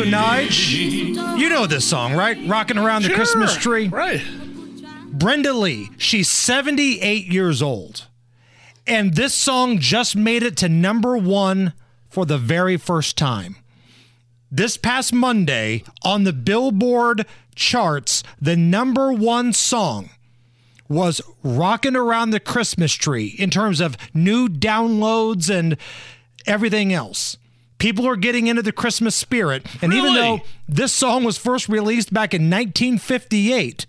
So, Nige, you know this song, right? Rocking around the Christmas tree. Right. Brenda Lee, she's 78 years old. And this song just made it to number one for the very first time. This past Monday on the Billboard charts, the number one song was Rocking Around the Christmas Tree in terms of new downloads and everything else. People are getting into the Christmas spirit. And even though this song was first released back in 1958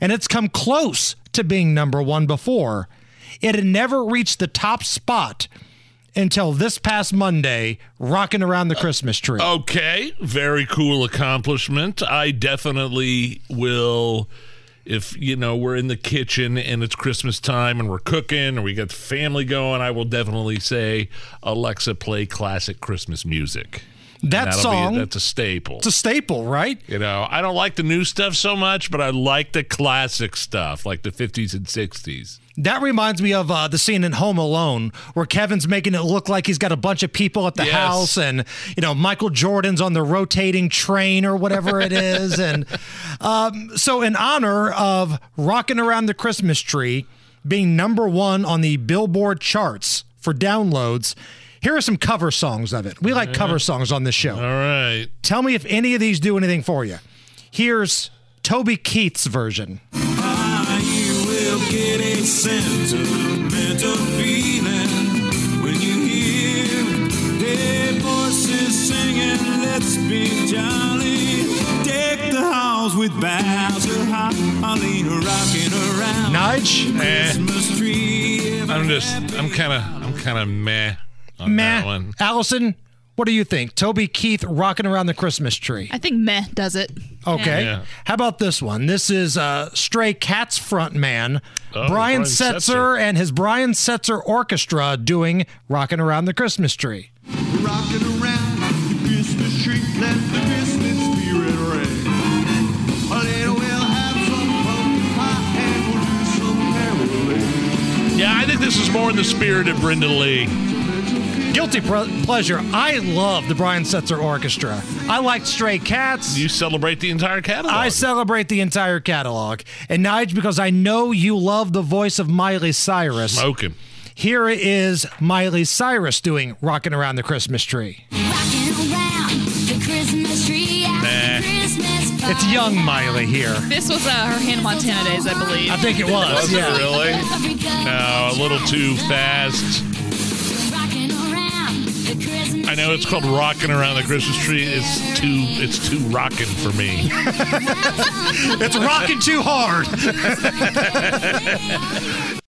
and it's come close to being number one before, it had never reached the top spot until this past Monday, Rocking Around the Christmas Tree. Okay. Very cool accomplishment. I definitely will. If you know we're in the kitchen and it's Christmas time and we're cooking or we got the family going, I will definitely say, Alexa, play classic Christmas music. That song, be, that's a staple. it's a staple, right? You know, I don't like the new stuff so much, but I like the classic stuff, like the 50s and 60s. That reminds me of uh, the scene in Home Alone where Kevin's making it look like he's got a bunch of people at the Yes. house, and you know Michael Jordan's on the rotating train or whatever it is, and um, so in honor of rocking around the Christmas tree being number one on the Billboard charts for downloads. Here are some cover songs of it. We like cover songs on this show. All right. Tell me if any of these do anything for you. Here's Toby Keith's version. You will get a sentimental feeling when you hear their voices singing, Let's be jolly. Deck the halls with boughs of holly rocking around Nige? the Eh. I'm just, I'm kind of, I'm kind of meh on that Meh. one. Allison, what do you think? Toby Keith rocking around the Christmas tree. I think meh does it. Okay. Yeah. How about this one? This is uh, Stray Cats frontman Oh, Brian Brian Setzer, Setzer. and his Brian Setzer Orchestra doing Rocking Around the Christmas Tree. Rocking around the Christmas tree, let the Christmas spirit ring. A we'll have some pumpkin pie and we'll do some caroling. Yeah, I think this is more in the spirit of Brenda Lee. Guilty pre- pleasure. I love the Brian Setzer Orchestra. I like Stray Cats. You celebrate the entire catalog. I celebrate the entire catalog. And Nige, because I know you love the voice of Miley Cyrus, Smoking. here is Miley Cyrus doing Rocking Around the Christmas Tree. Rocking around the Christmas tree at Nah. the Christmas party It's young Miley here. This was uh, her Hannah Montana days, I believe. I think it was. Was it really? No, a little too fast. I know it's called rocking around the Christmas tree. It's too, it's too rocking for me. It's rocking too hard.